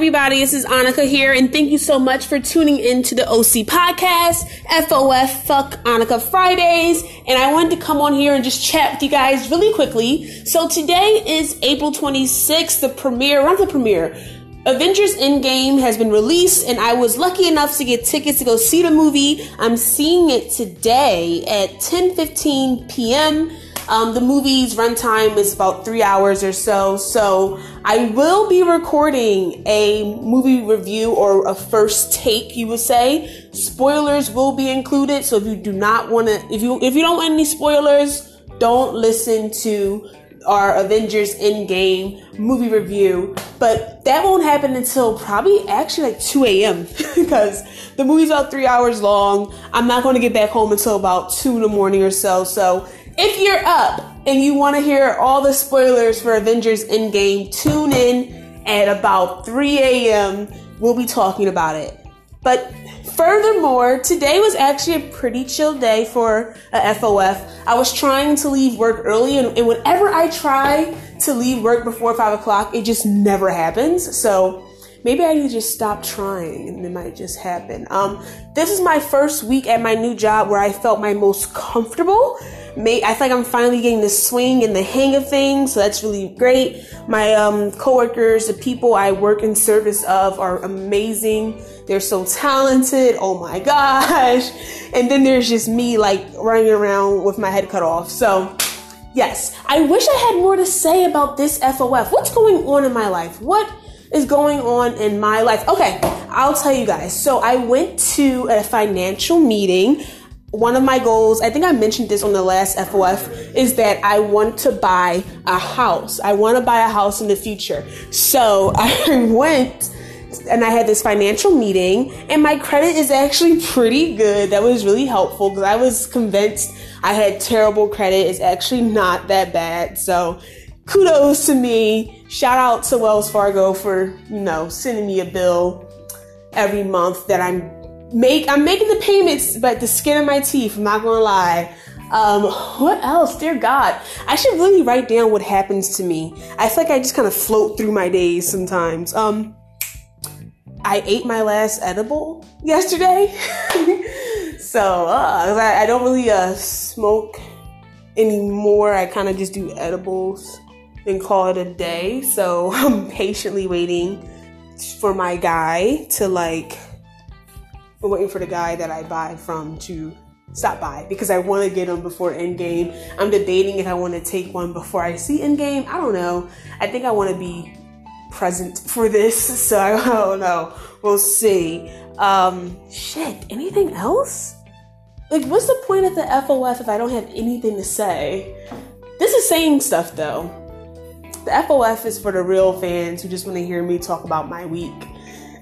everybody. This is Annika here, and thank you so much for tuning in to the OC podcast, FOF Fuck Annika Fridays. And I wanted to come on here and just chat with you guys really quickly. So today is April 26th, the premiere, around the premiere. Avengers Endgame has been released, and I was lucky enough to get tickets to go see the movie. I'm seeing it today at 10:15 p.m. Um, the movie's runtime is about three hours or so, so I will be recording a movie review or a first take, you would say. Spoilers will be included, so if you do not want to, if you if you don't want any spoilers, don't listen to our Avengers Endgame movie review. But that won't happen until probably actually like 2 a.m. because the movie's about three hours long. I'm not going to get back home until about 2 in the morning or so. So if you're up and you want to hear all the spoilers for Avengers Endgame, tune in at about 3 a.m. We'll be talking about it. But furthermore, today was actually a pretty chill day for a FOF. I was trying to leave work early, and, and whenever I try to leave work before 5 o'clock, it just never happens. So maybe I need to just stop trying and it might just happen. Um, this is my first week at my new job where I felt my most comfortable May, I feel like I'm finally getting the swing and the hang of things, so that's really great. My um, coworkers, the people I work in service of, are amazing. They're so talented. Oh my gosh! And then there's just me like running around with my head cut off. So, yes, I wish I had more to say about this FOF. What's going on in my life? What is going on in my life? Okay, I'll tell you guys. So I went to a financial meeting one of my goals, I think I mentioned this on the last FOF, is that I want to buy a house. I want to buy a house in the future. So I went and I had this financial meeting, and my credit is actually pretty good. That was really helpful because I was convinced I had terrible credit. It's actually not that bad. So kudos to me. Shout out to Wells Fargo for, you know, sending me a bill every month that I'm make I'm making the payments, but the skin of my teeth. I'm not gonna lie. Um, what else? Dear God, I should really write down what happens to me. I feel like I just kind of float through my days sometimes. Um, I ate my last edible yesterday, so uh, I, I, don't really uh, smoke anymore. I kind of just do edibles and call it a day. So I'm patiently waiting for my guy to like we're waiting for the guy that I buy from to stop by because I want to get them before Endgame. I'm debating if I want to take one before I see Endgame. I don't know. I think I want to be present for this, so I don't know. We'll see. Um, shit. Anything else? Like, what's the point of the FOF if I don't have anything to say? This is saying stuff though. The FOF is for the real fans who just want to hear me talk about my week.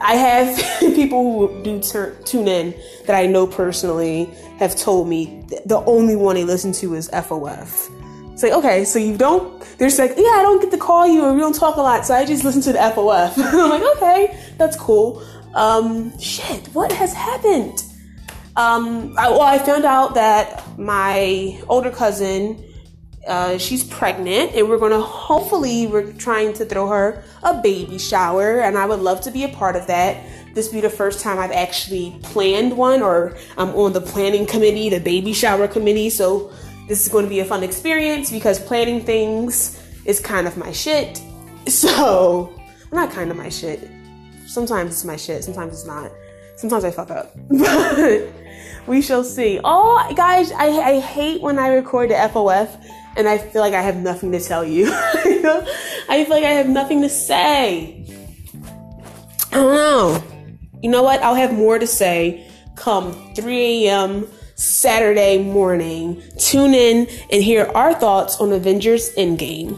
I have people who do tur- tune in that I know personally have told me the only one they listen to is FOF. It's like, okay, so you don't, they're like, yeah, I don't get to call you or we don't talk a lot, so I just listen to the FOF. I'm like, okay, that's cool. Um, shit, what has happened? Um, I, well, I found out that my older cousin uh, she's pregnant and we're to hopefully we're trying to throw her a baby shower and i would love to be a part of that. This be the first time i've actually planned one or i'm on the planning committee the baby shower committee so this is going to be a fun experience because planning things is kind of my shit. So well, not kind of my shit. Sometimes it's my shit sometimes it's not. Sometimes i fuck up. But we shall see. Oh guys I, I hate when i record the fof and I feel like I have nothing to tell you. I feel like I have nothing to say. I don't know. You know what? I'll have more to say come 3 a.m. Saturday morning. Tune in and hear our thoughts on Avengers Endgame.